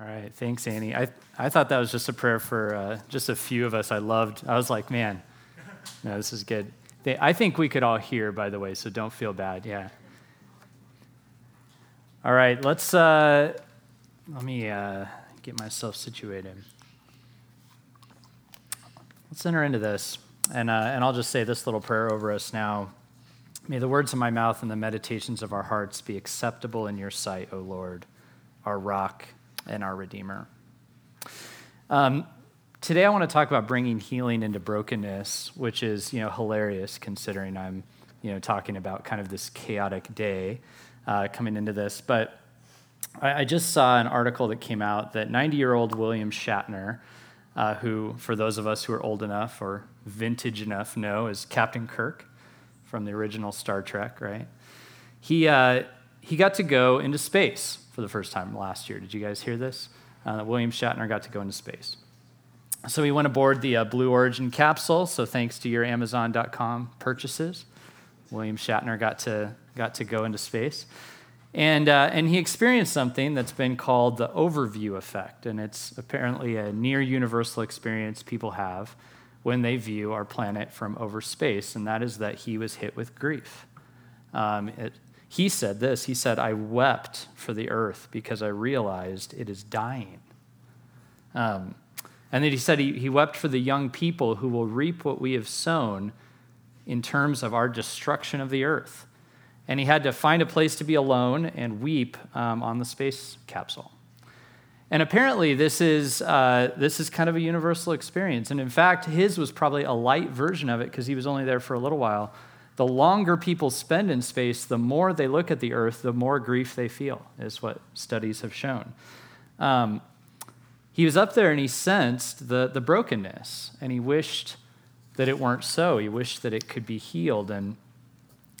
All right, thanks, Annie. I, I thought that was just a prayer for uh, just a few of us I loved. I was like, man, no, this is good. They, I think we could all hear, by the way, so don't feel bad. Yeah. All right, let's, uh, let me uh, get myself situated. Let's enter into this. And, uh, and I'll just say this little prayer over us now. May the words of my mouth and the meditations of our hearts be acceptable in your sight, O Lord, our rock and our Redeemer. Um, today, I want to talk about bringing healing into brokenness, which is you know hilarious considering I'm you know talking about kind of this chaotic day uh, coming into this. But I, I, just saw an article that came out that 90-year-old William Shatner, uh, who for those of us who are old enough or vintage enough know is Captain Kirk from the original Star Trek, right? He uh, he got to go into space for the first time last year. Did you guys hear this? Uh, William Shatner got to go into space. So he went aboard the uh, Blue Origin capsule. So thanks to your Amazon.com purchases, William Shatner got to got to go into space, and uh, and he experienced something that's been called the overview effect, and it's apparently a near universal experience people have when they view our planet from over space, and that is that he was hit with grief. Um, it, he said this He said, I wept for the earth because I realized it is dying. Um, and then he said he, he wept for the young people who will reap what we have sown in terms of our destruction of the earth. And he had to find a place to be alone and weep um, on the space capsule. And apparently, this is, uh, this is kind of a universal experience. And in fact, his was probably a light version of it because he was only there for a little while the longer people spend in space, the more they look at the Earth, the more grief they feel, is what studies have shown. Um, he was up there and he sensed the, the brokenness, and he wished that it weren't so. He wished that it could be healed. And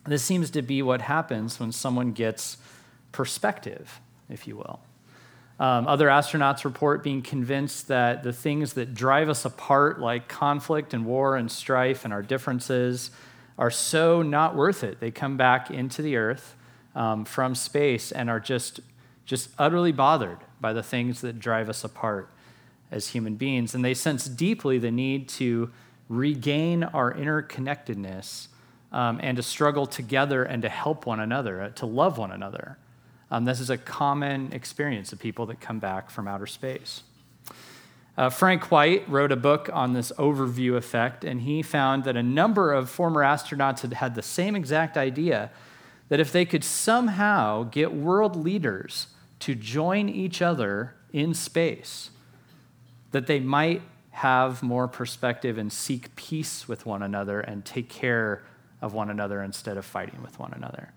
this seems to be what happens when someone gets perspective, if you will. Um, other astronauts report being convinced that the things that drive us apart, like conflict and war and strife and our differences, are so not worth it. They come back into the earth um, from space and are just, just utterly bothered by the things that drive us apart as human beings. And they sense deeply the need to regain our interconnectedness um, and to struggle together and to help one another, uh, to love one another. Um, this is a common experience of people that come back from outer space. Uh, Frank White wrote a book on this overview effect, and he found that a number of former astronauts had had the same exact idea that if they could somehow get world leaders to join each other in space, that they might have more perspective and seek peace with one another and take care of one another instead of fighting with one another.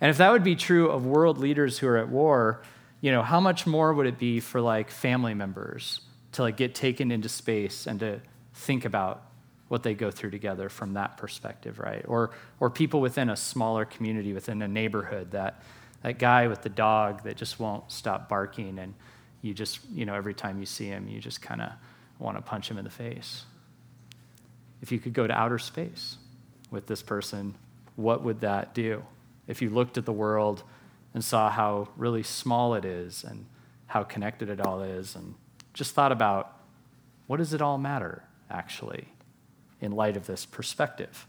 And if that would be true of world leaders who are at war, you know, how much more would it be for like family members to like get taken into space and to think about what they go through together from that perspective, right? Or, or people within a smaller community, within a neighborhood, that, that guy with the dog that just won't stop barking, and you just, you know, every time you see him, you just kind of want to punch him in the face. If you could go to outer space with this person, what would that do? If you looked at the world and saw how really small it is and how connected it all is and just thought about what does it all matter, actually, in light of this perspective?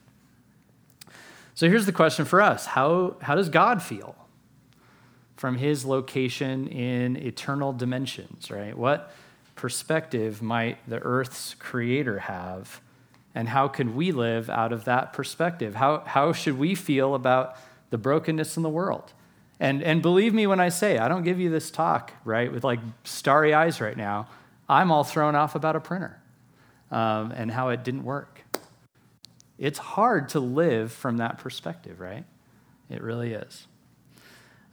So here's the question for us How, how does God feel from his location in eternal dimensions, right? What perspective might the earth's creator have? And how can we live out of that perspective? How, how should we feel about the brokenness in the world? And, and believe me when I say, I don't give you this talk, right, with like starry eyes right now. I'm all thrown off about a printer um, and how it didn't work. It's hard to live from that perspective, right? It really is.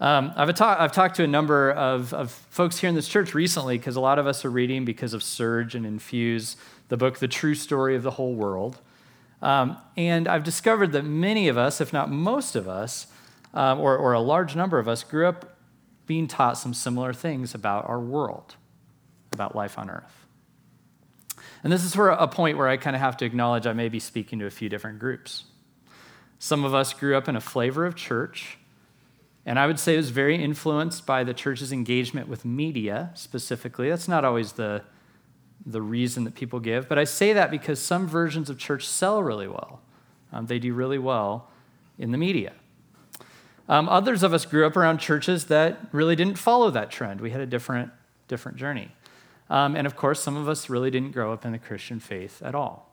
Um, I've, ta- I've, talked to a number of, of, folks here in this church recently because a lot of us are reading because of Surge and Infuse the book, The True Story of the Whole World. Um, and I've discovered that many of us, if not most of us, um, or, or a large number of us, grew up being taught some similar things about our world about life on earth. And this is where a point where I kind of have to acknowledge I may be speaking to a few different groups. Some of us grew up in a flavor of church And I would say it was very influenced by the church's engagement with media specifically. That's not always the, the reason that people give, but I say that because some versions of church sell really well. Um, they do really well in the media. Um, others of us grew up around churches that really didn't follow that trend. We had a different, different journey. Um, and of course, some of us really didn't grow up in the Christian faith at all.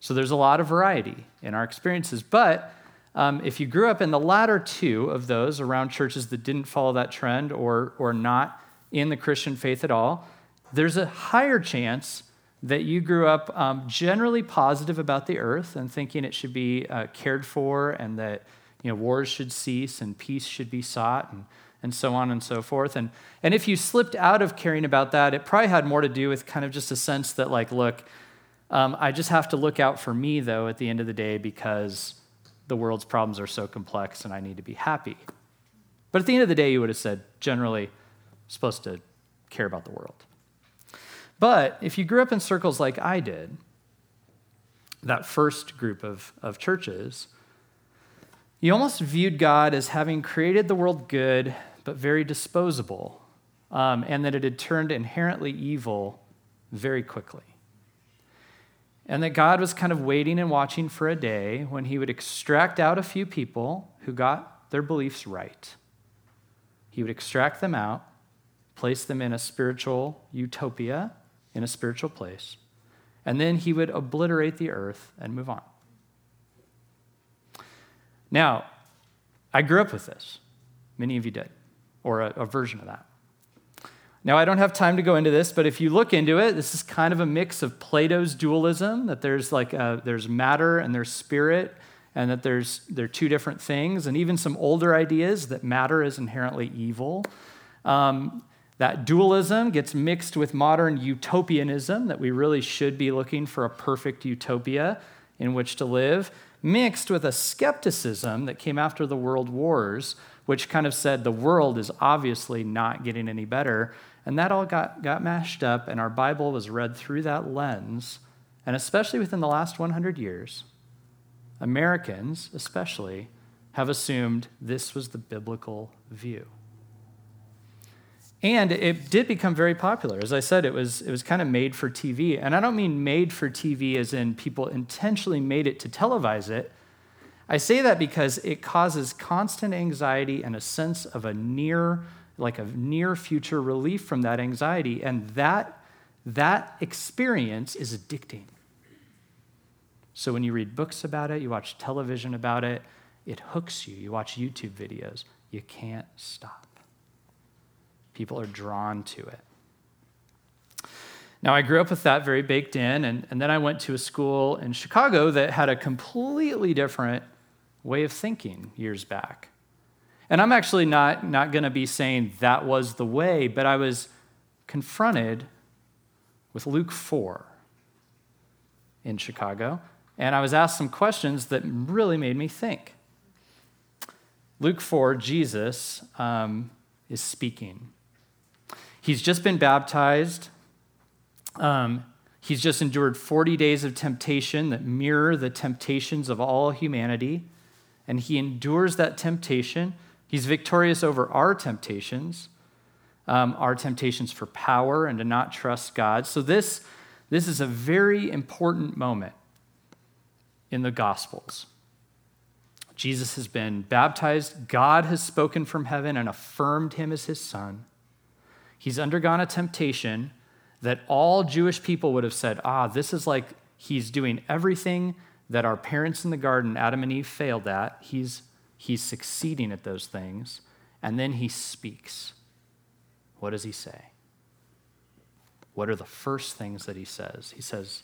So there's a lot of variety in our experiences. But um, if you grew up in the latter two of those around churches that didn't follow that trend or, or not in the Christian faith at all, there's a higher chance that you grew up um, generally positive about the earth and thinking it should be uh, cared for and that you know, wars should cease and peace should be sought and, and so on and so forth. And, and if you slipped out of caring about that, it probably had more to do with kind of just a sense that, like, look, um, I just have to look out for me, though, at the end of the day because the world's problems are so complex and I need to be happy. But at the end of the day, you would have said, generally, supposed to care about the world. But if you grew up in circles like I did, that first group of, of churches, you almost viewed God as having created the world good, but very disposable, um, and that it had turned inherently evil very quickly. And that God was kind of waiting and watching for a day when he would extract out a few people who got their beliefs right. He would extract them out, place them in a spiritual utopia, in a spiritual place, and then he would obliterate the earth and move on. Now, I grew up with this. Many of you did, or a, a, version of that. Now, I don't have time to go into this, but if you look into it, this is kind of a mix of Plato's dualism that there's like a, there's matter and there's spirit, and that there's they're two different things, and even some older ideas that matter is inherently evil. Um, that dualism gets mixed with modern utopianism, that we really should be looking for a perfect utopia in which to live mixed with a skepticism that came after the world wars, which kind of said the world is obviously not getting any better. And that all got, got mashed up, and our Bible was read through that lens. And especially within the last 100 years, Americans, especially, have assumed this was the biblical view. And it did become very popular. As I said, it was, it was kind of made for TV. And I don't mean made for TV as in people intentionally made it to televise it. I say that because it causes constant anxiety and a sense of a near, like a near future relief from that anxiety. And that, that experience is addicting. So when you read books about it, you watch television about it, it hooks you. You watch YouTube videos, you can't stop. People are drawn to it. Now, I grew up with that very baked in, and, and then I went to a school in Chicago that had a completely different way of thinking years back. And I'm actually not, not going to be saying that was the way, but I was confronted with Luke 4 in Chicago, and I was asked some questions that really made me think. Luke 4, Jesus um, is speaking. He's just been baptized. Um, he's just endured 40 days of temptation that mirror the temptations of all humanity. And he endures that temptation. He's victorious over our temptations, um, our temptations for power and to not trust God. So, this, this is a very important moment in the Gospels. Jesus has been baptized, God has spoken from heaven and affirmed him as his son. He's undergone a temptation that all Jewish people would have said, ah, this is like he's doing everything that our parents in the garden, Adam and Eve, failed at. He's, he's succeeding at those things. And then he speaks. What does he say? What are the first things that he says? He says,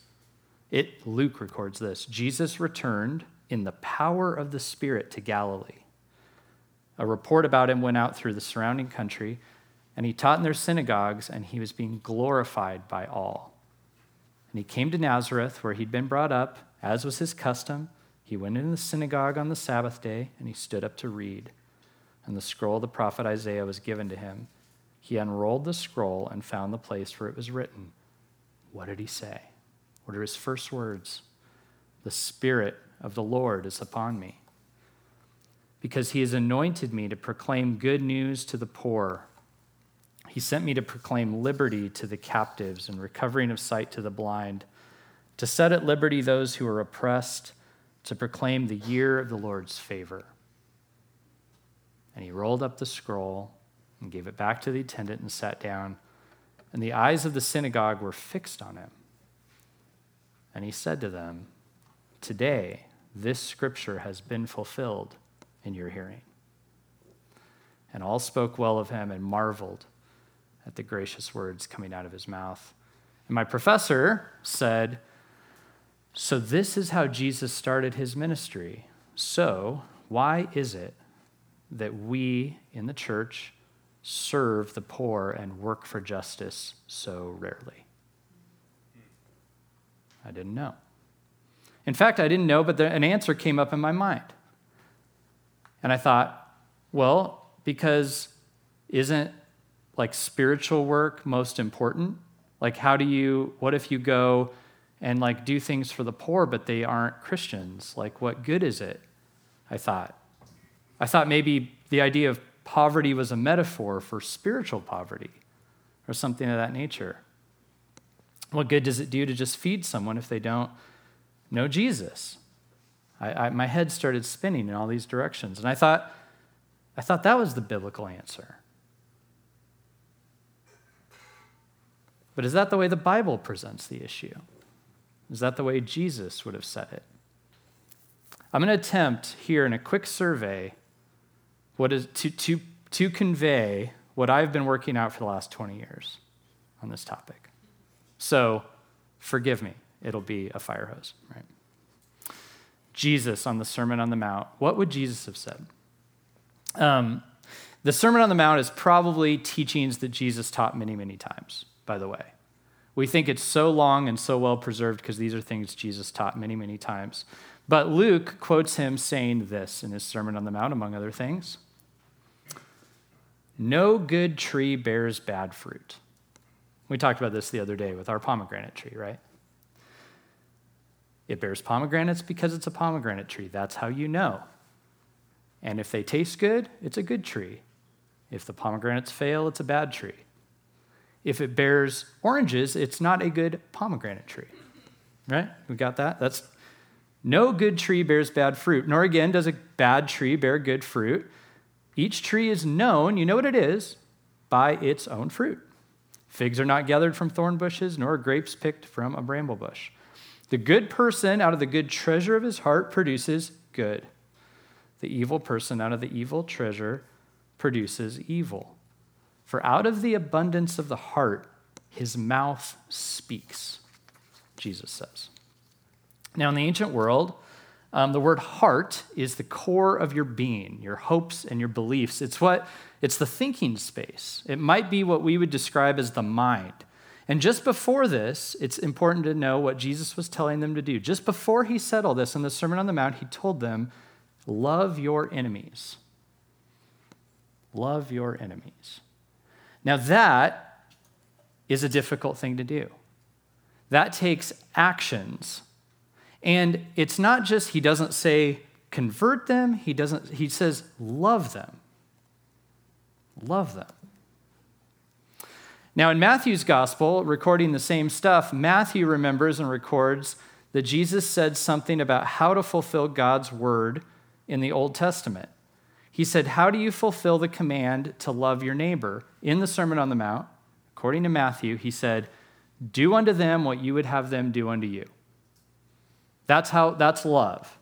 it, Luke records this Jesus returned in the power of the Spirit to Galilee. A report about him went out through the surrounding country and he taught in their synagogues, and he was being glorified by all. And he came to Nazareth, where he'd been brought up, as was his custom. He went into the synagogue on the Sabbath day, and he stood up to read. And the scroll of the prophet Isaiah was given to him. He unrolled the scroll and found the place where it was written. What did he say? What are his first words? The Spirit of the Lord is upon me because he has anointed me to proclaim good news to the poor. He sent me to proclaim liberty to the captives and recovering of sight to the blind, to set at liberty those who are oppressed, to proclaim the year of the Lord's favor. And he rolled up the scroll and gave it back to the attendant and sat down. And the eyes of the synagogue were fixed on him. And he said to them, Today, this scripture has been fulfilled in your hearing. And all spoke well of him and marveled at the gracious words coming out of his mouth. And my professor said, So this is how Jesus started his ministry. So, why is it that we in the church serve the poor and work for justice so rarely? I didn't know. In fact, I didn't know, but an answer came up in my mind. And I thought, well, because isn't like spiritual work most important? Like, how do you, what if you go and like do things for the poor, but they aren't Christians? Like, what good is it? I thought. I thought maybe the idea of poverty was a metaphor for spiritual poverty or something of that nature. What good does it do to just feed someone if they don't know Jesus? I, I, my head started spinning in all these directions. And I thought, I thought that was the biblical answer. But is that the way the Bible presents the issue? Is that the way Jesus would have said it? I'm going to attempt here in a quick survey what is to, to, to convey what I've been working out for the last 20 years on this topic. So forgive me, it'll be a fire hose, right? Jesus on the Sermon on the Mount, what would Jesus have said? Um, the Sermon on the Mount is probably teachings that Jesus taught many, many times, by the way. We think it's so long and so well preserved because these are things Jesus taught many, many times. But Luke quotes him saying this in his Sermon on the Mount, among other things No good tree bears bad fruit. We talked about this the other day with our pomegranate tree, right? It bears pomegranates because it's a pomegranate tree. That's how you know. And if they taste good, it's a good tree. If the pomegranates fail, it's a bad tree. If it bears oranges, it's not a good pomegranate tree. Right? We got that? That's no good tree bears bad fruit, nor again does a bad tree bear good fruit. Each tree is known, you know what it is, by its own fruit. Figs are not gathered from thorn bushes, nor grapes picked from a bramble bush. The good person out of the good treasure of his heart produces good. The evil person out of the evil treasure produces evil. For out of the abundance of the heart, his mouth speaks, Jesus says. Now, in the ancient world, um, the word heart is the core of your being, your hopes and your beliefs. It's what it's the thinking space. It might be what we would describe as the mind. And just before this, it's important to know what Jesus was telling them to do. Just before he said all this in the Sermon on the Mount, he told them, Love your enemies. Love your enemies. Now, that is a difficult thing to do. That takes actions. And it's not just, he doesn't say convert them, he, doesn't, he says love them. Love them. Now, in Matthew's gospel, recording the same stuff, Matthew remembers and records that Jesus said something about how to fulfill God's word in the Old Testament. He said, How do you fulfill the command to love your neighbor? In the Sermon on the Mount, according to Matthew, he said, Do unto them what you would have them do unto you. That's how that's love.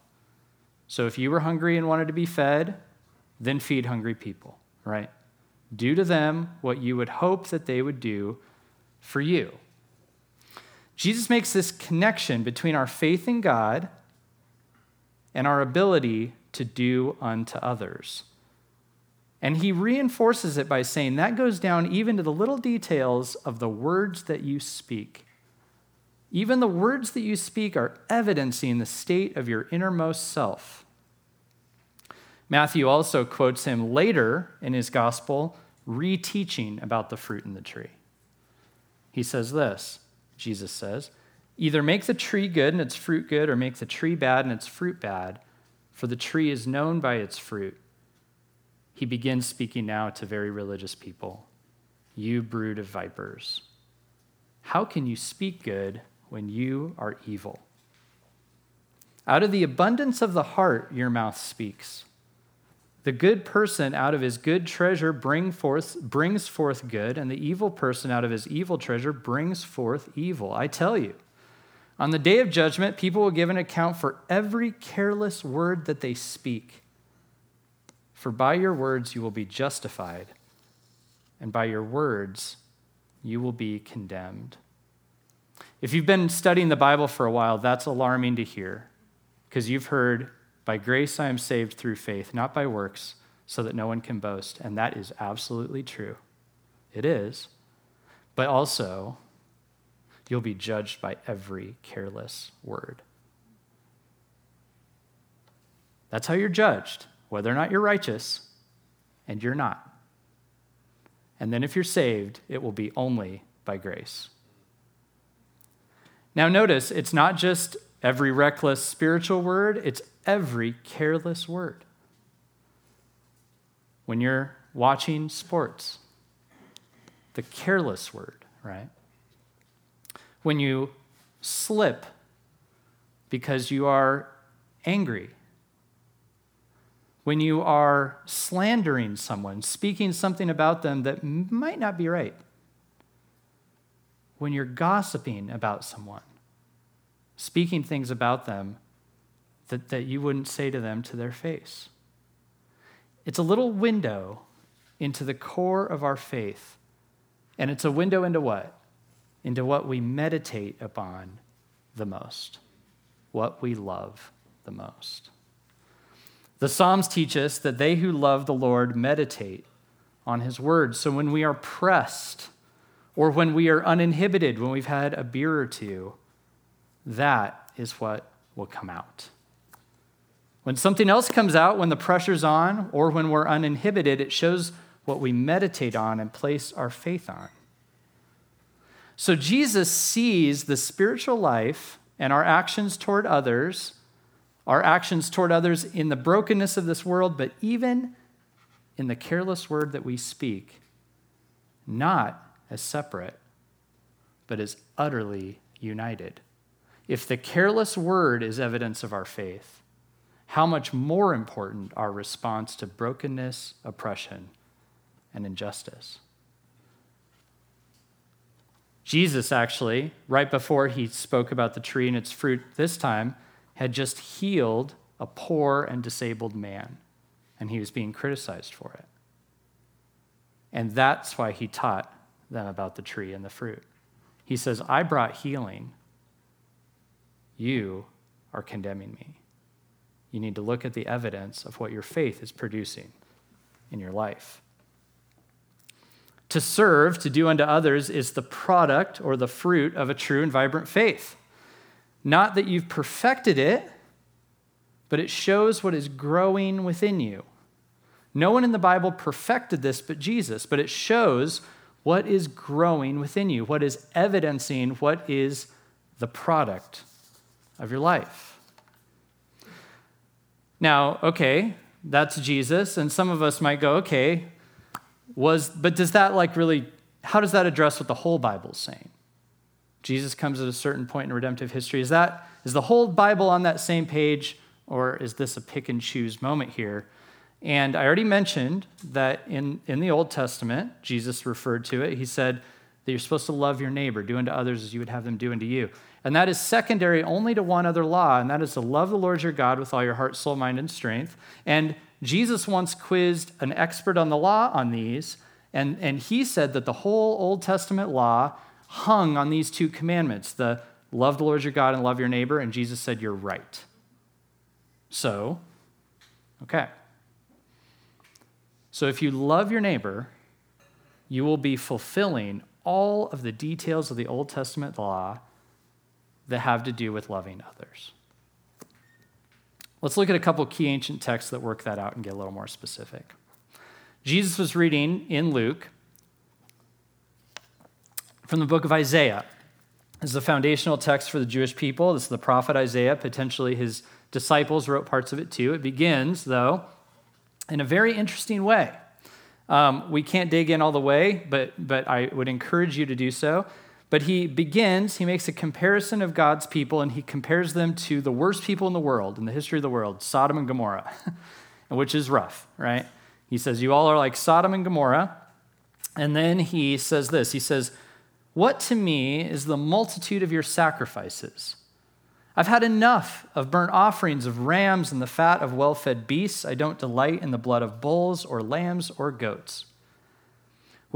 So if you were hungry and wanted to be fed, then feed hungry people, right? Do to them what you would hope that they would do for you. Jesus makes this connection between our faith in God and our ability to do unto others. And he reinforces it by saying that goes down even to the little details of the words that you speak. Even the words that you speak are evidencing the state of your innermost self. Matthew also quotes him later in his gospel, reteaching about the fruit in the tree. He says this Jesus says, Either make the tree good and its fruit good, or make the tree bad and its fruit bad, for the tree is known by its fruit. he begins speaking now to very religious people. You brood of vipers. How can you speak good when you are evil? Out of the abundance of the heart, your mouth speaks. The good person out of his good treasure bring forth, brings forth good, and the evil person out of his evil treasure brings forth evil. I tell you, on the day of judgment, people will give an account for every careless word that they speak. For by your words you will be justified, and by your words you will be condemned. If you've been studying the Bible for a while, that's alarming to hear, because you've heard by grace I am saved through faith, not by works, so that no one can boast. And that is absolutely true. It is. But also, you'll be judged by every careless word. That's how you're judged, whether or not you're righteous, and you're not. And then if you're saved, it will be only by grace. Now, notice it's not just every reckless spiritual word, it's every careless word. When you're watching sports, the careless word, right? When you slip because you are angry. When you are slandering someone, speaking something about them that might not be right. When you're gossiping about someone, speaking things about them that, that you wouldn't say to them to their face. It's a little window into the core of our faith. And it's a window into what? Into what we meditate upon the most, what we love the most. The Psalms teach us that they who love the Lord meditate on his word. So when we are pressed, or when we are uninhibited, when we've had a beer or two, that is what will come out. When something else comes out, when the pressure's on, or when we're uninhibited, it shows what we meditate on and place our faith on. So Jesus sees the spiritual life and our actions toward others, our actions toward others in the brokenness of this world, but even in the careless word that we speak, not as separate, but as utterly united. If the careless word is evidence of our faith, how much more important our response to brokenness, oppression, and injustice. Jesus, actually, right before he spoke about the tree and its fruit this time, had just healed a poor and disabled man, and he was being criticized for it. And that's why he taught them about the tree and the fruit. He says, I brought healing. You are condemning me. You need to look at the evidence of what your faith is producing in your life. To serve, to do unto others, is the product or the fruit of a true and vibrant faith. Not that you've perfected it, but it shows what is growing within you. No one in the Bible perfected this but Jesus, but it shows what is growing within you, what is evidencing what is the product of your life. Now, okay, that's Jesus, and some of us might go, okay, was but does that like really how does that address what the whole Bible's saying? Jesus comes at a certain point in redemptive history. Is that is the whole Bible on that same page, or is this a pick and choose moment here? And I already mentioned that in, in the Old Testament, Jesus referred to it. He said that you're supposed to love your neighbor, do unto others as you would have them do unto you. And that is secondary only to one other law, and that is to love the Lord your God with all your heart, soul, mind, and strength. And Jesus once quizzed an expert on the law on these, and, and he said that the whole Old Testament law hung on these two commandments the love the Lord your God and love your neighbor. And Jesus said, You're right. So, okay. So if you love your neighbor, you will be fulfilling all of the details of the Old Testament law that have to do with loving others. Let's look at a couple key ancient texts that work that out and get a little more specific. Jesus was reading in Luke from the book of Isaiah. This is a foundational text for the Jewish people. This is the prophet Isaiah. Potentially his disciples wrote parts of it too. It begins, though, in a very interesting way. Um, we can't dig in all the way, but, but I would encourage you to do so. But he begins, he makes a comparison of God's people, and he compares them to the worst people in the world, in the history of the world, Sodom and Gomorrah, which is rough, right? He says, You all are like Sodom and Gomorrah. And then he says this He says, What to me is the multitude of your sacrifices? I've had enough of burnt offerings of rams and the fat of well fed beasts. I don't delight in the blood of bulls or lambs or goats.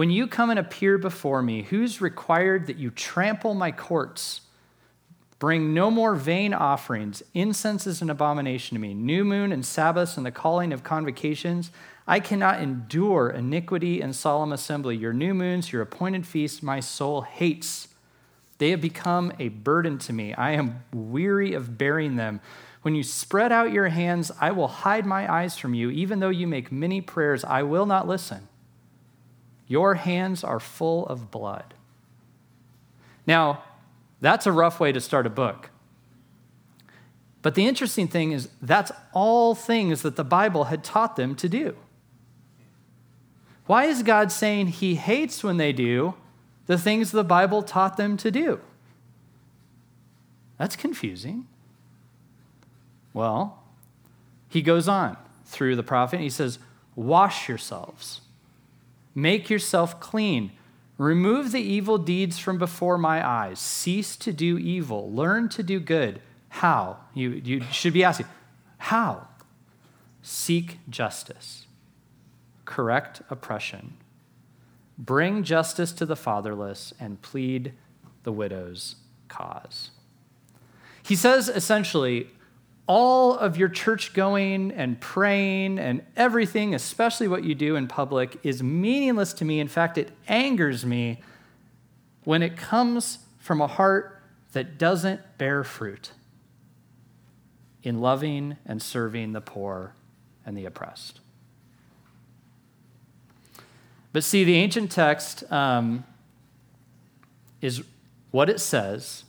When you come and appear before me, who's required that you trample my courts? Bring no more vain offerings. Incense is an abomination to me. New moon and Sabbaths and the calling of convocations. I cannot endure iniquity and solemn assembly. Your new moons, your appointed feasts, my soul hates. They have become a burden to me. I am weary of bearing them. When you spread out your hands, I will hide my eyes from you. Even though you make many prayers, I will not listen. Your hands are full of blood. Now, that's a rough way to start a book. But the interesting thing is, that's all things that the Bible had taught them to do. Why is God saying he hates when they do the things the Bible taught them to do? That's confusing. Well, he goes on through the prophet and he says, Wash yourselves, make yourself clean Remove the evil deeds from before my eyes. Cease to do evil. Learn to do good. How? You, you should be asking, how? Seek justice. Correct oppression. Bring justice to the fatherless and plead the widow's cause. He says essentially, all of your church going and praying and everything, especially what you do in public, is meaningless to me. In fact, it angers me when it comes from a heart that doesn't bear fruit in loving and serving the poor and the oppressed. But see, the ancient text um, is what it says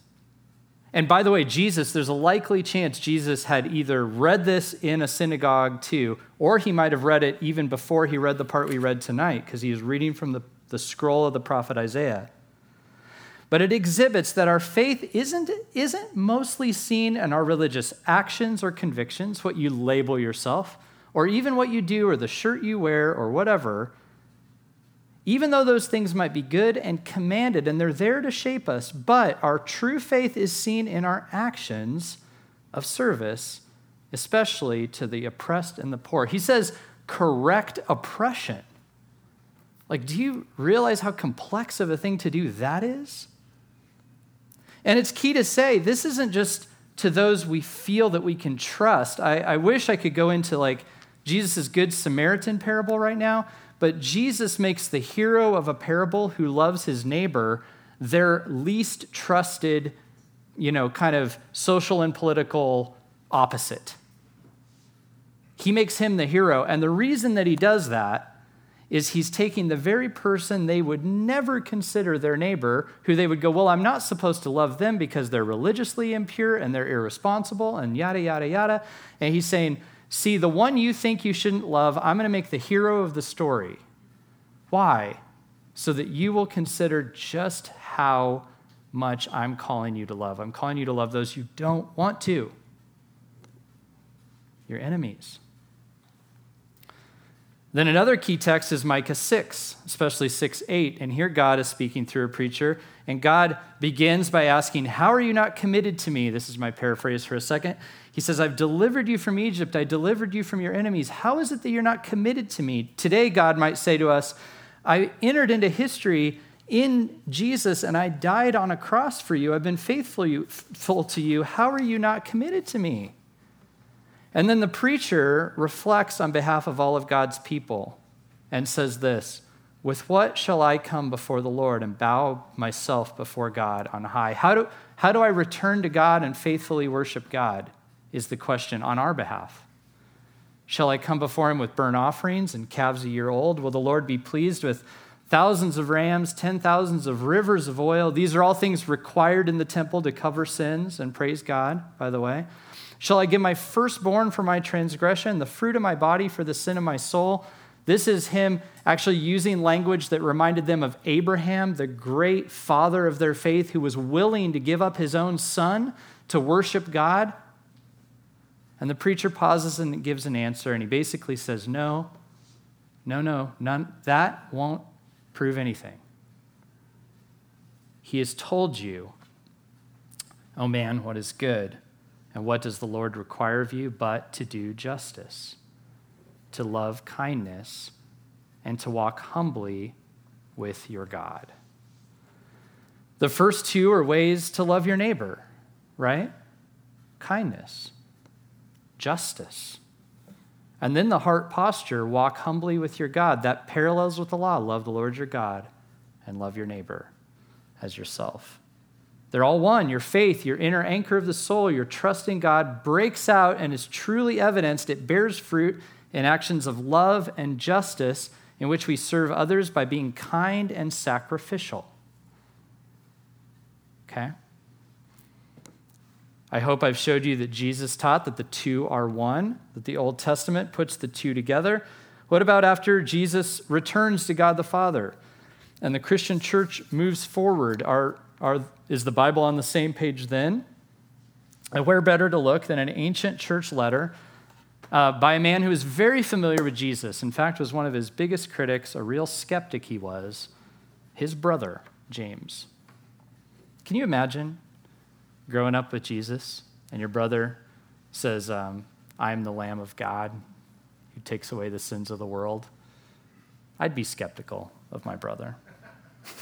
and by the way, Jesus, there's a likely chance Jesus had either read this in a synagogue too, or he might have read it even before he read the part we read tonight, because he was reading from the, the scroll of the prophet Isaiah. But it exhibits that our faith isn't, isn't mostly seen in our religious actions or convictions, what you label yourself, or even what you do, or the shirt you wear, or whatever even though those things might be good and commanded and they're there to shape us, but our true faith is seen in our actions of service, especially to the oppressed and the poor. He says, correct oppression. Like, do you realize how complex of a thing to do that is? And it's key to say this isn't just to those we feel that we can trust. I, I wish I could go into like Jesus' Good Samaritan parable right now, but Jesus makes the hero of a parable who loves his neighbor their least trusted, you know, kind of social and political opposite. He makes him the hero. And the reason that he does that is he's taking the very person they would never consider their neighbor, who they would go, Well, I'm not supposed to love them because they're religiously impure and they're irresponsible and yada, yada, yada. And he's saying, See, the one you think you shouldn't love, I'm going to make the hero of the story. Why? So that you will consider just how much I'm calling you to love. I'm calling you to love those you don't want to, your enemies. Then another key text is Micah 6, especially 6 8. And here God is speaking through a preacher. And God begins by asking, How are you not committed to me? This is my paraphrase for a second. He says, I've delivered you from Egypt. I delivered you from your enemies. How is it that you're not committed to me? Today, God might say to us, I entered into history in Jesus and I died on a cross for you. I've been faithful to you. How are you not committed to me? And then the preacher reflects on behalf of all of God's people and says this With what shall I come before the Lord and bow myself before God on high? How do, how do I return to God and faithfully worship God? is the question on our behalf. Shall I come before him with burnt offerings and calves a year old? Will the Lord be pleased with thousands of rams, ten thousands of rivers of oil? These are all things required in the temple to cover sins and praise God, by the way. Shall I give my firstborn for my transgression, the fruit of my body for the sin of my soul? This is him actually using language that reminded them of Abraham, the great father of their faith, who was willing to give up his own son to worship God. And the preacher pauses and gives an answer, and he basically says, No, no, no, none, that won't prove anything. He has told you, Oh man, what is good? And what does the Lord require of you but to do justice, to love kindness, and to walk humbly with your God? The first two are ways to love your neighbor, right? Kindness, justice. And then the heart posture, walk humbly with your God. That parallels with the law love the Lord your God and love your neighbor as yourself. They're all one. Your faith, your inner anchor of the soul, your trust in God breaks out and is truly evidenced. It bears fruit in actions of love and justice in which we serve others by being kind and sacrificial. Okay? I hope I've showed you that Jesus taught that the two are one, that the Old Testament puts the two together. What about after Jesus returns to God the Father and the Christian church moves forward? Are, are is the Bible on the same page then? And where better to look than an ancient church letter uh, by a man who was very familiar with Jesus. In fact, was one of his biggest critics, a real skeptic he was, his brother, James. Can you imagine growing up with Jesus and your brother says, um, I am the Lamb of God who takes away the sins of the world? I'd be skeptical of my brother.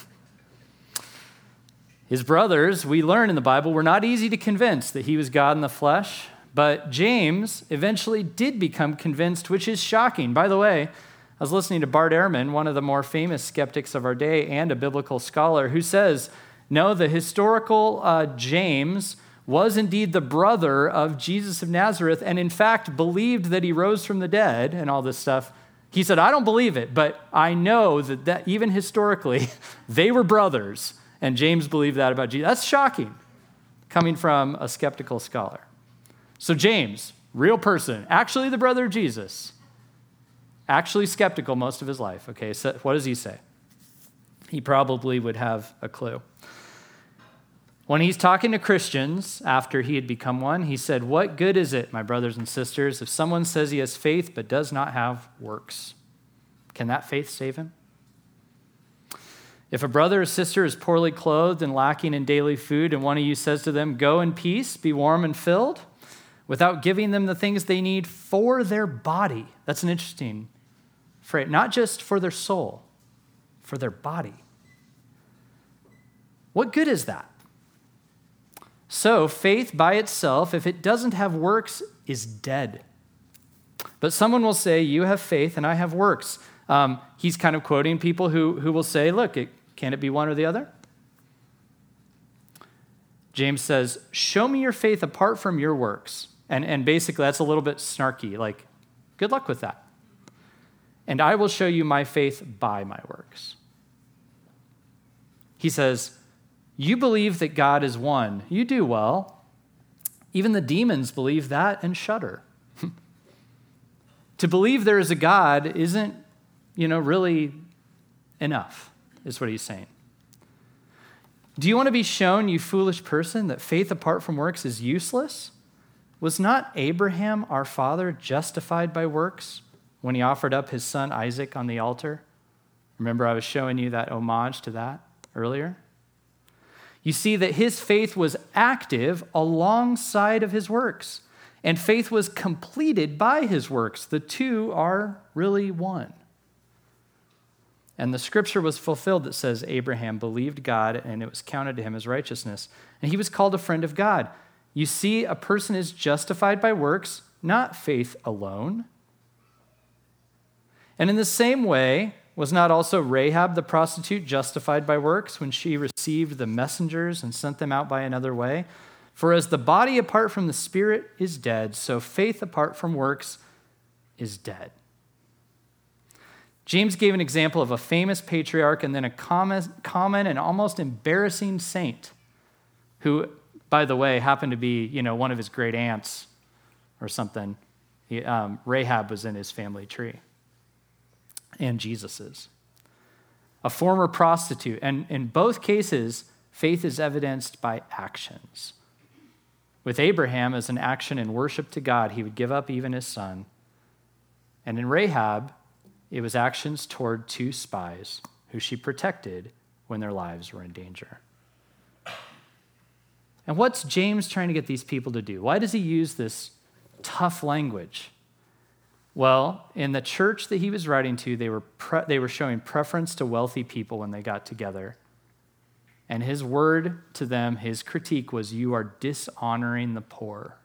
His brothers, we learn in the Bible, were not easy to convince that he was God in the flesh, but James eventually did become convinced, which is shocking. By the way, I was listening to Bart Ehrman, one of the more famous skeptics of our day and a biblical scholar, who says, no, the historical uh, James was indeed the brother of Jesus of Nazareth, and in fact believed that he rose from the dead and all this stuff. He said, I don't believe it, but I know that, that even historically, they were brothers. And James believed that about Jesus. That's shocking coming from a skeptical scholar. So, James, real person, actually the brother of Jesus, actually skeptical most of his life. Okay, so what does he say? He probably would have a clue. When he's talking to Christians after he had become one, he said, What good is it, my brothers and sisters, if someone says he has faith but does not have works? Can that faith save him? If a brother or sister is poorly clothed and lacking in daily food, and one of you says to them, Go in peace, be warm and filled, without giving them the things they need for their body, that's an interesting phrase, not just for their soul, for their body. What good is that? So, faith by itself, if it doesn't have works, is dead. But someone will say, You have faith and I have works. Um, he's kind of quoting people who, who will say, Look, it, can it be one or the other? James says, Show me your faith apart from your works. And, and basically, that's a little bit snarky. Like, good luck with that. And I will show you my faith by my works. He says, You believe that God is one. You do well. Even the demons believe that and shudder. to believe there is a God isn't, you know, really enough is what he's saying. Do you want to be shown, you foolish person, that faith apart from works is useless? Was not Abraham, our father, justified by works when he offered up his son Isaac on the altar? Remember, I was showing you that homage to that earlier? You see that his faith was active alongside of his works, and faith was completed by his works. The two are really one. And the scripture was fulfilled that says Abraham believed God and it was counted to him as righteousness. And he was called a friend of God. You see, a person is justified by works, not faith alone. And in the same way, was not also Rahab the prostitute justified by works when she received the messengers and sent them out by another way? For as the body apart from the spirit is dead, so faith apart from works is dead. James gave an example of a famous patriarch and then a common, common and almost embarrassing saint who, by the way, happened to be you know, one of his great aunts or something. He, um, Rahab was in his family tree, and Jesus's. A former prostitute. And in both cases, faith is evidenced by actions. With Abraham, as an action in worship to God, he would give up even his son. And in Rahab, it was actions toward two spies who she protected when their lives were in danger. And what's James trying to get these people to do? Why does he use this tough language? Well, in the church that he was writing to, they were, pre- they were showing preference to wealthy people when they got together. And his word to them, his critique was, You are dishonoring the poor.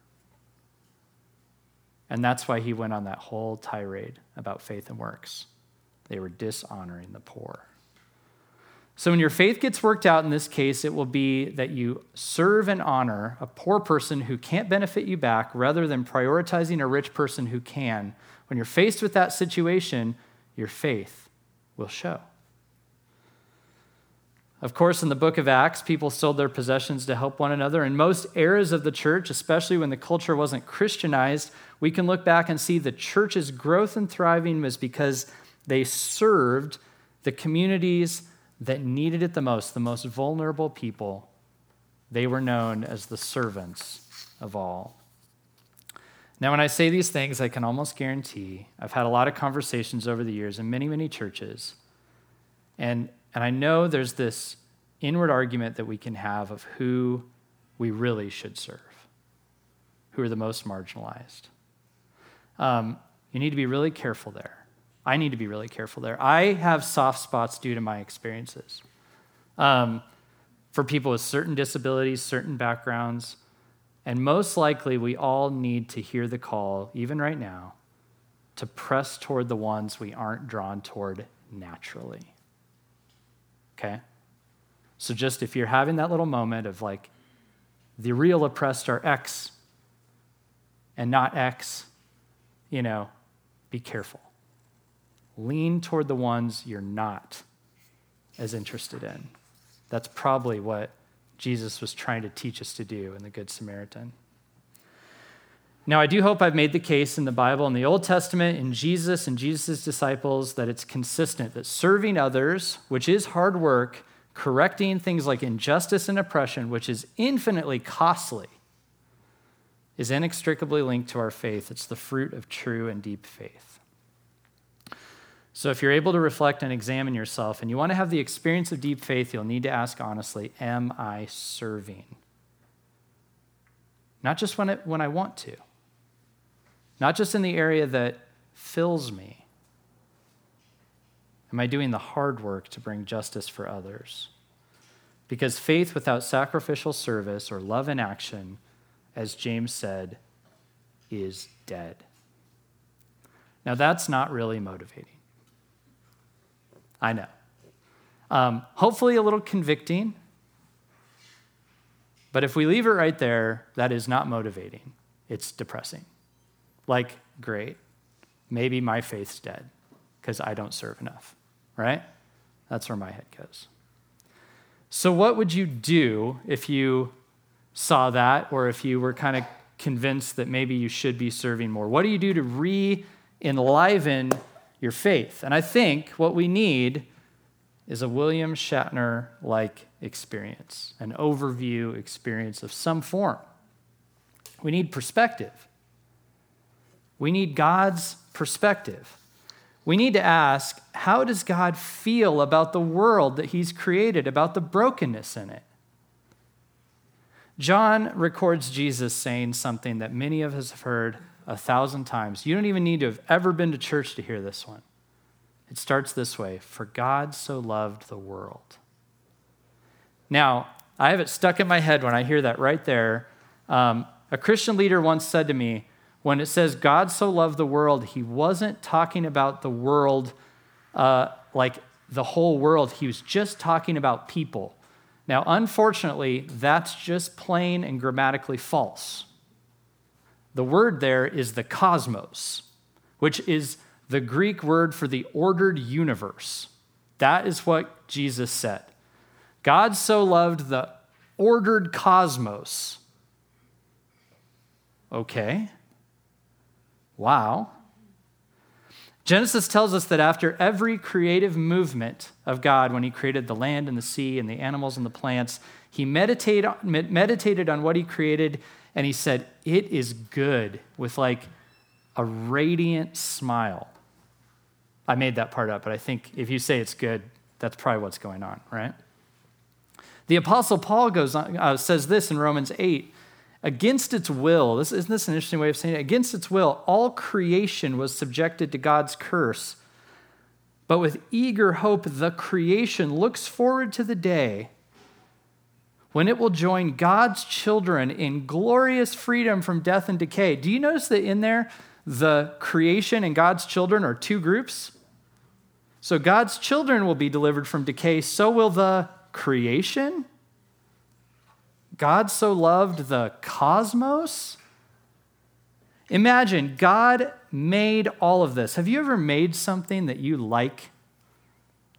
And that's why he went on that whole tirade about faith and works. They were dishonoring the poor. So, when your faith gets worked out in this case, it will be that you serve and honor a poor person who can't benefit you back rather than prioritizing a rich person who can. When you're faced with that situation, your faith will show. Of course, in the book of Acts, people sold their possessions to help one another. In most eras of the church, especially when the culture wasn't Christianized, we can look back and see the church's growth and thriving was because they served the communities that needed it the most, the most vulnerable people. They were known as the servants of all. Now, when I say these things, I can almost guarantee I've had a lot of conversations over the years in many, many churches. And, and I know there's this inward argument that we can have of who we really should serve, who are the most marginalized. Um, you need to be really careful there. I need to be really careful there. I have soft spots due to my experiences. Um, for people with certain disabilities, certain backgrounds, and most likely we all need to hear the call, even right now, to press toward the ones we aren't drawn toward naturally. Okay? So, just if you're having that little moment of like, the real oppressed are X and not X, you know, be careful. Lean toward the ones you're not as interested in. That's probably what Jesus was trying to teach us to do in the Good Samaritan. Now, I do hope I've made the case in the Bible, in the Old Testament, in Jesus and Jesus' disciples, that it's consistent, that serving others, which is hard work, correcting things like injustice and oppression, which is infinitely costly, is inextricably linked to our faith. It's the fruit of true and deep faith. So, if you're able to reflect and examine yourself and you want to have the experience of deep faith, you'll need to ask honestly Am I serving? Not just when, it, when I want to, not just in the area that fills me. Am I doing the hard work to bring justice for others? Because faith without sacrificial service or love in action, as James said, is dead. Now, that's not really motivating. I know. Um, hopefully, a little convicting. But if we leave it right there, that is not motivating. It's depressing. Like, great. Maybe my faith's dead because I don't serve enough, right? That's where my head goes. So, what would you do if you saw that or if you were kind of convinced that maybe you should be serving more? What do you do to re enliven your faith. And I think what we need is a William Shatner like experience, an overview experience of some form. We need perspective. We need God's perspective. We need to ask how does God feel about the world that He's created, about the brokenness in it? John records Jesus saying something that many of us have heard a thousand times. You don't even need to have ever been to church to hear this one. It starts this way For God so loved the world. Now, I have it stuck in my head when I hear that right there. Um, a Christian leader once said to me, when it says God so loved the world, he wasn't talking about the world uh, like the whole world. He was just talking about people. Now, unfortunately, that's just plain and grammatically false. The word there is the cosmos, which is the Greek word for the ordered universe. That is what Jesus said. God so loved the ordered cosmos. Okay. Wow. Genesis tells us that after every creative movement of God, when He created the land and the sea and the animals and the plants, He meditated, on what He created and He said, It is good, with like a radiant smile. I made that part up, but I think if you say it's good, that's probably what's going on, right? The Apostle Paul goes on, uh, says this in Romans 8 against its will, this, isn't this an interesting way of saying it? Against its will, all creation was subjected to God's curse. But with eager hope, the creation looks forward to the day when it will join God's children in glorious freedom from death and decay. Do you notice that in there, the creation and God's children are two groups? So God's children will be delivered from decay, so will the creation. God so loved the cosmos. Imagine God made all of this. Have you ever made something that you like?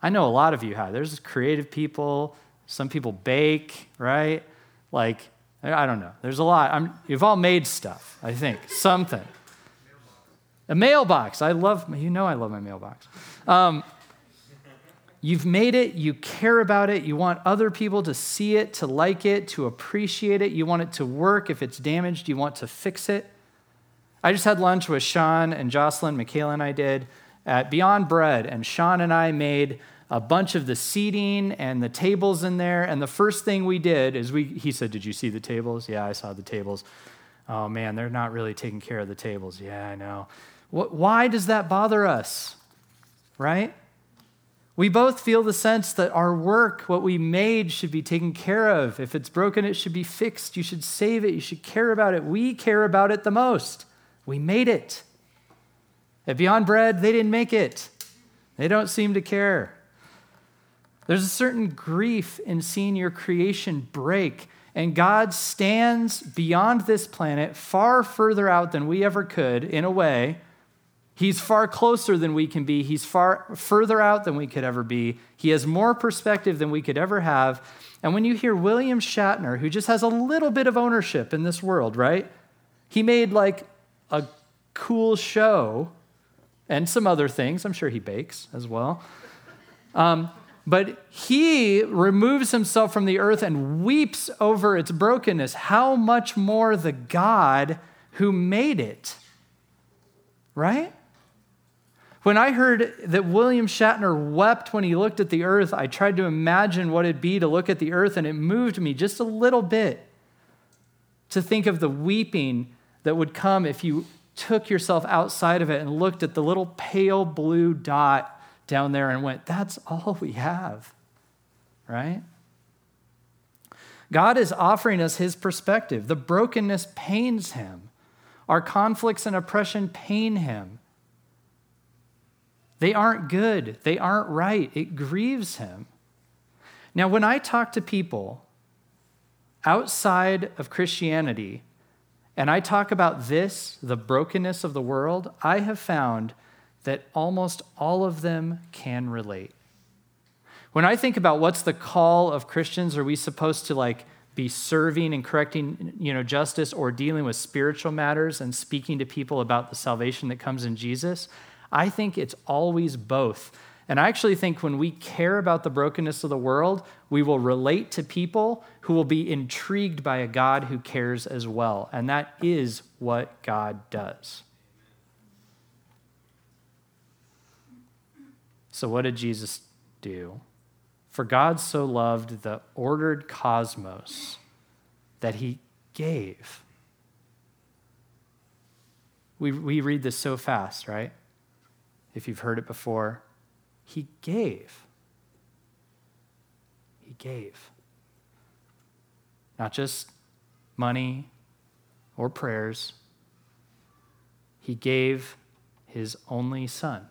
I know a lot of you have. There's creative people, some people bake, right? Like, I don't know. There's a lot. I'm, you've all made stuff, I think, something. A mailbox. I love, you know, I love my mailbox. Um, You've made it, you care about it, you want other people to see it, to like it, to appreciate it, you want it to work. If it's damaged, you want to fix it. I just had lunch with Sean and Jocelyn, Michaela and I did at Beyond Bread, and Sean and I made a bunch of the seating and the tables in there. And the first thing we did is we, he said, Did you see the tables? Yeah, I saw the tables. Oh man, they're not really taking care of the tables. Yeah, I know. What, why does that bother us? Right? We both feel the sense that our work, what we made, should be taken care of. If it's broken, it should be fixed. You should save it. You should care about it. We care about it the most. We made it. At Beyond Bread, they didn't make it, they don't seem to care. There's a certain grief in seeing your creation break, and God stands beyond this planet, far further out than we ever could, in a way He's far closer than we can be. He's far further out than we could ever be. He has more perspective than we could ever have. And when you hear William Shatner, who just has a little bit of ownership in this world, right? He made like a cool show and some other things. I'm sure he bakes as well. Um, but he removes himself from the earth and weeps over its brokenness. How much more the God who made it, right? When I heard that William Shatner wept when he looked at the earth, I tried to imagine what it'd be to look at the earth, and it moved me just a little bit to think of the weeping that would come if you took yourself outside of it and looked at the little pale blue dot down there and went, That's all we have, right? God is offering us his perspective. The brokenness pains him, our conflicts and oppression pain him. They aren't good. They aren't right. It grieves him. Now, when I talk to people outside of Christianity and I talk about this, the brokenness of the world, I have found that almost all of them can relate. When I think about what's the call of Christians, are we supposed to like be serving and correcting, you know, justice or dealing with spiritual matters and speaking to people about the salvation that comes in Jesus? I think it's always both. And I actually think when we care about the brokenness of the world, we will relate to people who will be intrigued by a God who cares as well. And that is what God does. So, what did Jesus do? For God so loved the ordered cosmos that he gave. We, we read this so fast, right? if you've heard it before, he gave. He gave. Not just money or prayers, he gave his only son,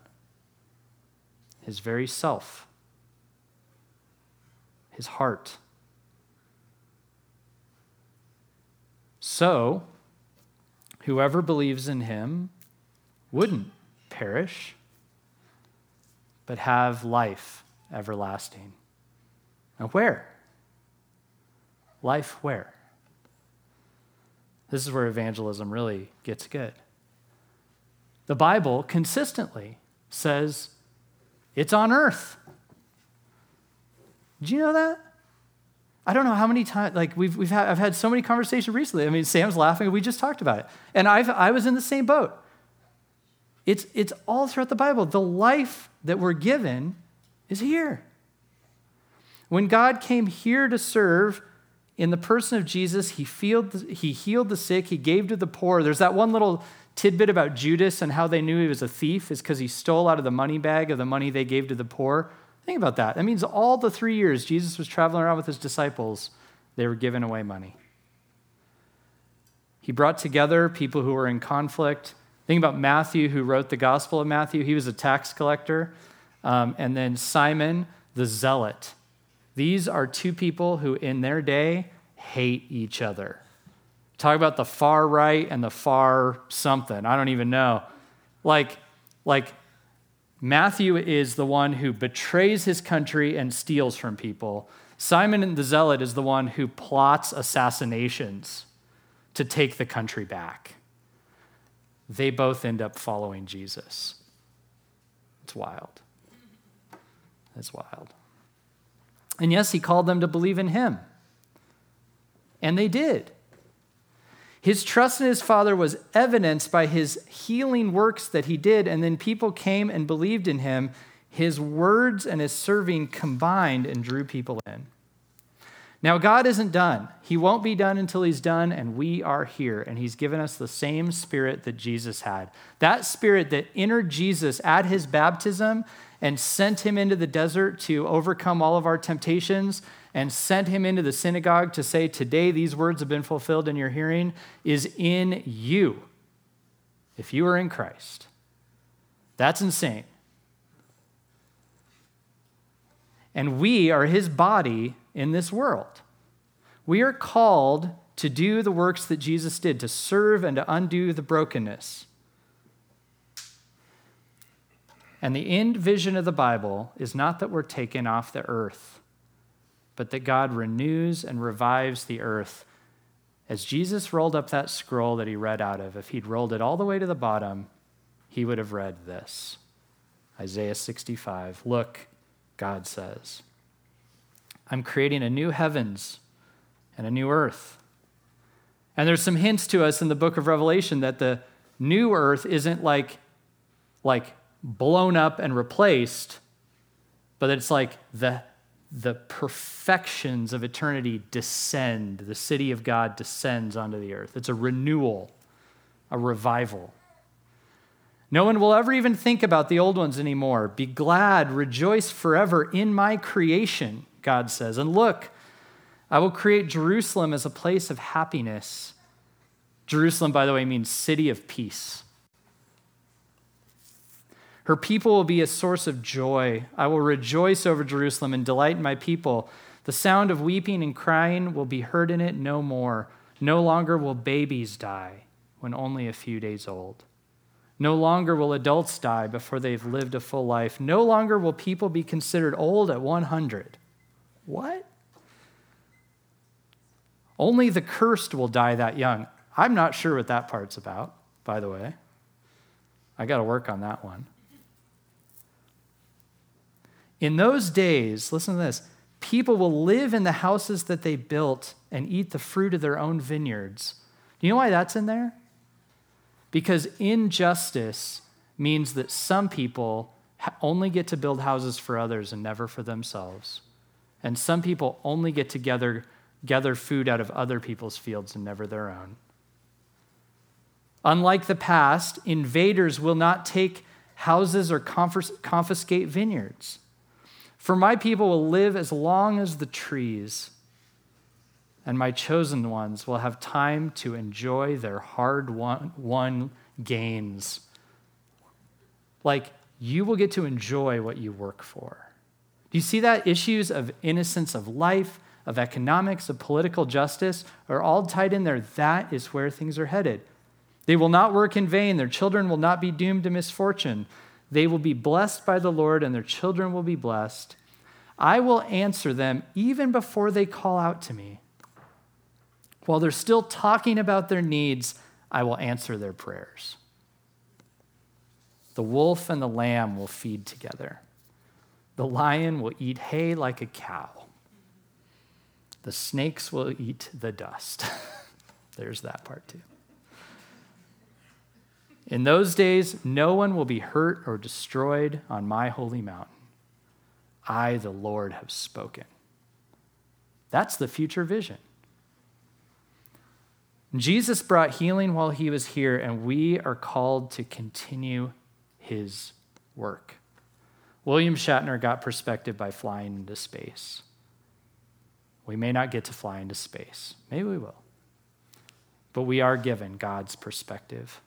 his very self, his heart. So, whoever believes in him wouldn't perish but have life everlasting. Now, where? Life where? This is where evangelism really gets good. The Bible consistently says it's on earth. Did you know that? I don't know how many times, like we've, we've had, I've had so many conversations recently. I mean, Sam's laughing, we just talked about it. And I've, I was in the same boat. It's, it's all throughout the Bible. The life that we're given is here. When God came here to serve in the person of Jesus, he, healed, he healed the sick, he gave to the poor. There's that one little tidbit about Judas and how they knew he was a thief is because he stole out of the money bag of the money they gave to the poor. Think about that. That means all the three years Jesus was traveling around with his disciples, they were giving away money. He brought together people who were in conflict. Think about Matthew, who wrote the Gospel of Matthew. He was a tax collector. Um, and then Simon, the zealot. These are two people who, in their day, hate each other. Talk about the far right and the far something. I don't even know. Like, like Matthew is the one who betrays his country and steals from people. Simon the Zealot is the one who plots assassinations to take the country back. They both end up following Jesus. It's wild. It's wild. And yes, he called them to believe in him. And they did. His trust in his Father was evidenced by his healing works that he did, and then people came and believed in him. His words and his serving combined and drew people in. Now, God isn't done. He won't be done until He's done, and we are here. And He's given us the same spirit that Jesus had. That spirit that entered Jesus at His baptism and sent Him into the desert to overcome all of our temptations and sent him into the synagogue to say, Today these words have been fulfilled in your hearing, is in you, if you are in Christ. That's insane. And we are his body in this world. We are called to do the works that Jesus did, to serve and to undo the brokenness. And the end vision of the Bible is not that we're taken off the earth but that God renews and revives the earth. As Jesus rolled up that scroll that he read out of, if he'd rolled it all the way to the bottom, he would have read this Isaiah 65. Look, God says, I'm creating a new heavens and a new earth. And there's some hints to us in the book of Revelation that the new earth isn't like, like blown up and replaced, but it's like the the perfections of eternity descend. The city of God descends onto the earth. It's a renewal, a revival. No one will ever even think about the old ones anymore. Be glad, rejoice forever in my creation, God says. And look, I will create Jerusalem as a place of happiness. Jerusalem, by the way, means city of peace. Her people will be a source of joy. I will rejoice over Jerusalem and delight in my people. The sound of weeping and crying will be heard in it no more. No longer will babies die when only a few days old. No longer will adults die before they've lived a full life. No longer will people be considered old at 100. What? Only the cursed will die that young. I'm not sure what that part's about, by the way. I got to work on that one. In those days, listen to this people will live in the houses that they built and eat the fruit of their own vineyards. Do you know why that's in there? Because injustice means that some people only get to build houses for others and never for themselves. And some people only get to gather, gather food out of other people's fields and never their own. Unlike the past, invaders will not take houses or confiscate vineyards. For my people will live as long as the trees, and my chosen ones will have time to enjoy their hard won gains. Like, you will get to enjoy what you work for. Do you see that? Issues of innocence of life, of economics, of political justice are all tied in there. That is where things are headed. They will not work in vain. Their children will not be doomed to misfortune. They will be blessed by the Lord, and their children will be blessed. I will answer them even before they call out to me. While they're still talking about their needs, I will answer their prayers. The wolf and the lamb will feed together. The lion will eat hay like a cow. The snakes will eat the dust. There's that part too. In those days, no one will be hurt or destroyed on my holy mountain. I, the Lord, have spoken. That's the future vision. Jesus brought healing while he was here, and we are called to continue his work. William Shatner got perspective by flying into space. We may not get to fly into space. Maybe we will. But we are given God's perspective.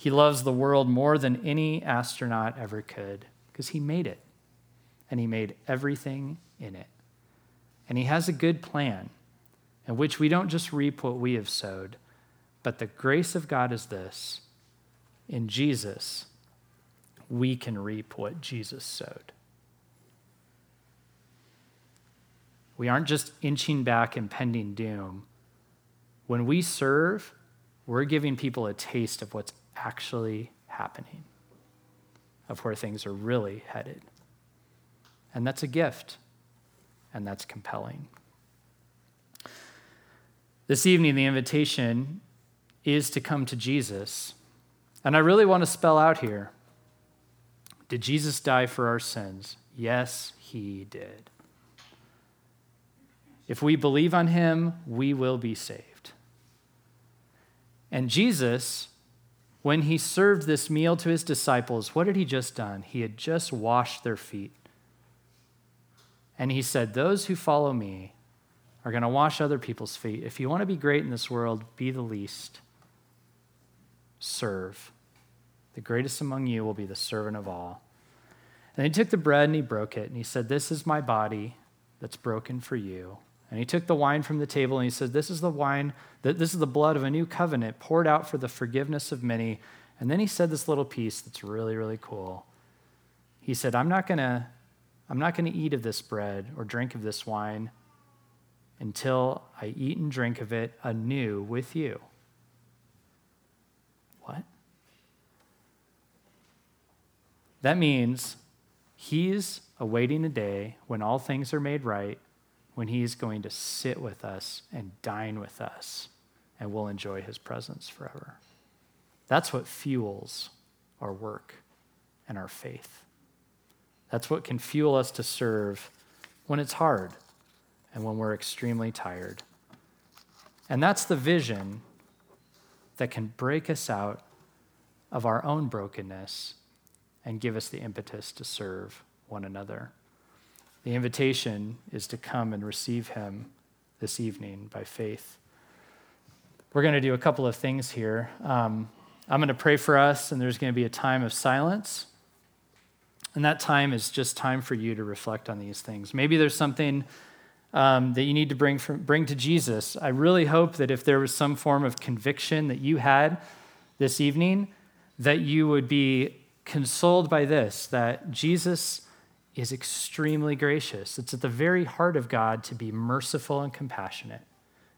He loves the world more than any astronaut ever could because he made it and he made everything in it. And he has a good plan in which we don't just reap what we have sowed, but the grace of God is this in Jesus, we can reap what Jesus sowed. We aren't just inching back impending doom. When we serve, we're giving people a taste of what's actually happening, of where things are really headed. And that's a gift, and that's compelling. This evening, the invitation is to come to Jesus. And I really want to spell out here did Jesus die for our sins? Yes, he did. If we believe on him, we will be saved. And Jesus, when he served this meal to his disciples, what had he just done? He had just washed their feet. And he said, Those who follow me are going to wash other people's feet. If you want to be great in this world, be the least. Serve. The greatest among you will be the servant of all. And he took the bread and he broke it, and he said, This is my body that's broken for you. And he took the wine from the table and he said, This is the wine, that this is the blood of a new covenant poured out for the forgiveness of many. And then he said this little piece that's really, really cool. He said, I'm not gonna, I'm not gonna eat of this bread or drink of this wine until I eat and drink of it anew with you. What? That means he's awaiting a day when all things are made right when He's going to sit with us and dine with us, and we'll enjoy His presence forever. That's what fuels our work and our faith. That's what can fuel us to serve when it's hard and when we're extremely tired. And that's the vision that can break us out of our own brokenness and give us the impetus to serve one another. The invitation is to come and receive him this evening by faith. We're going to do a couple of things here. Um, I'm going to pray for us, and there's going to be a time of silence. And that time is just time for you to reflect on these things. Maybe there's something um, that you need to bring, from, bring to Jesus. I really hope that if there was some form of conviction that you had this evening, that you would be consoled by this that Jesus is extremely gracious. It's at the very heart of God to be merciful and compassionate.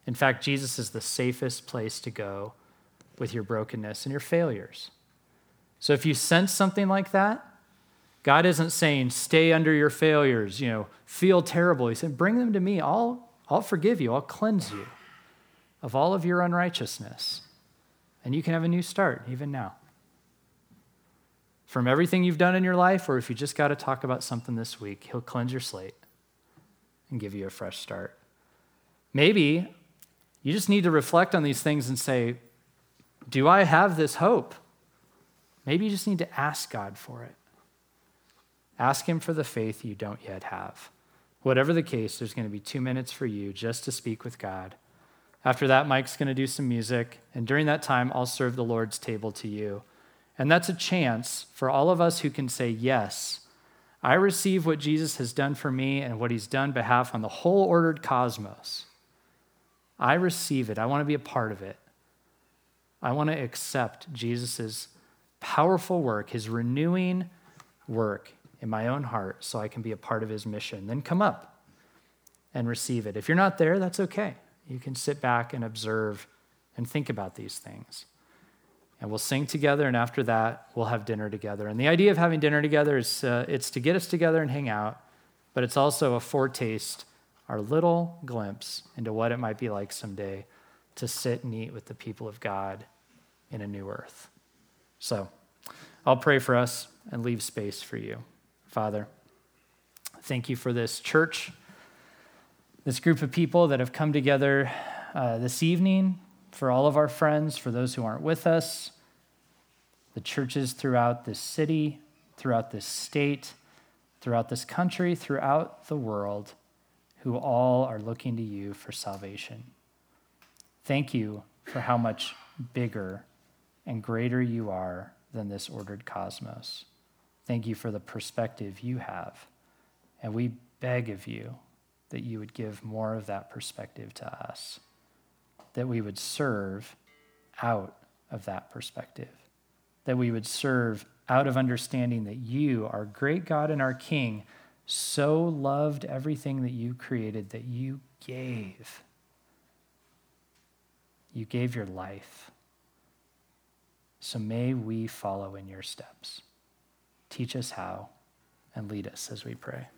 In fact, Jesus is the safest place to go with your brokenness and your failures. So if you sense something like that, God isn't saying stay under your failures, you know, feel terrible. He said bring them to me. I'll I'll forgive you. I'll cleanse you of all of your unrighteousness. And you can have a new start even now from everything you've done in your life, or if you just got to talk about something this week, He'll cleanse your slate and give you a fresh start. Maybe you just need to reflect on these things and say, Do I have this hope? Maybe you just need to ask God for it. Ask Him for the faith you don't yet have. Whatever the case, there's going to be two minutes for you just to speak with God. After that, Mike's going to do some music, and during that time, I'll serve the Lord's table to you. And that's a chance for all of us who can say, Yes, I receive what Jesus has done for me and what he's done behalf on the whole ordered cosmos. I receive it. I want to be a part of it. I want to accept Jesus' powerful work, his renewing work in my own heart so I can be a part of his mission. Then come up and receive it. If you're not there, that's okay. You can sit back and observe and think about these things. And we'll sing together, and after that, we'll have dinner together. And the idea of having dinner together is uh, it's to get us together and hang out, but it's also a foretaste, our little glimpse into what it might be like someday to sit and eat with the people of God in a new earth. So I'll pray for us and leave space for you. Father, thank you for this church, this group of people that have come together uh, this evening, for all of our friends, for those who aren't with us, the churches throughout this city, throughout this state, throughout this country, throughout the world, who all are looking to you for salvation. Thank you for how much bigger and greater you are than this ordered cosmos. Thank you for the perspective you have. And we beg of you that you would give more of that perspective to us, that we would serve out of that perspective, that we would serve out of understanding that you, our great God and our King, so loved everything that you created that you gave. You gave your life. So may we follow in your steps. Teach us how and lead us as we pray.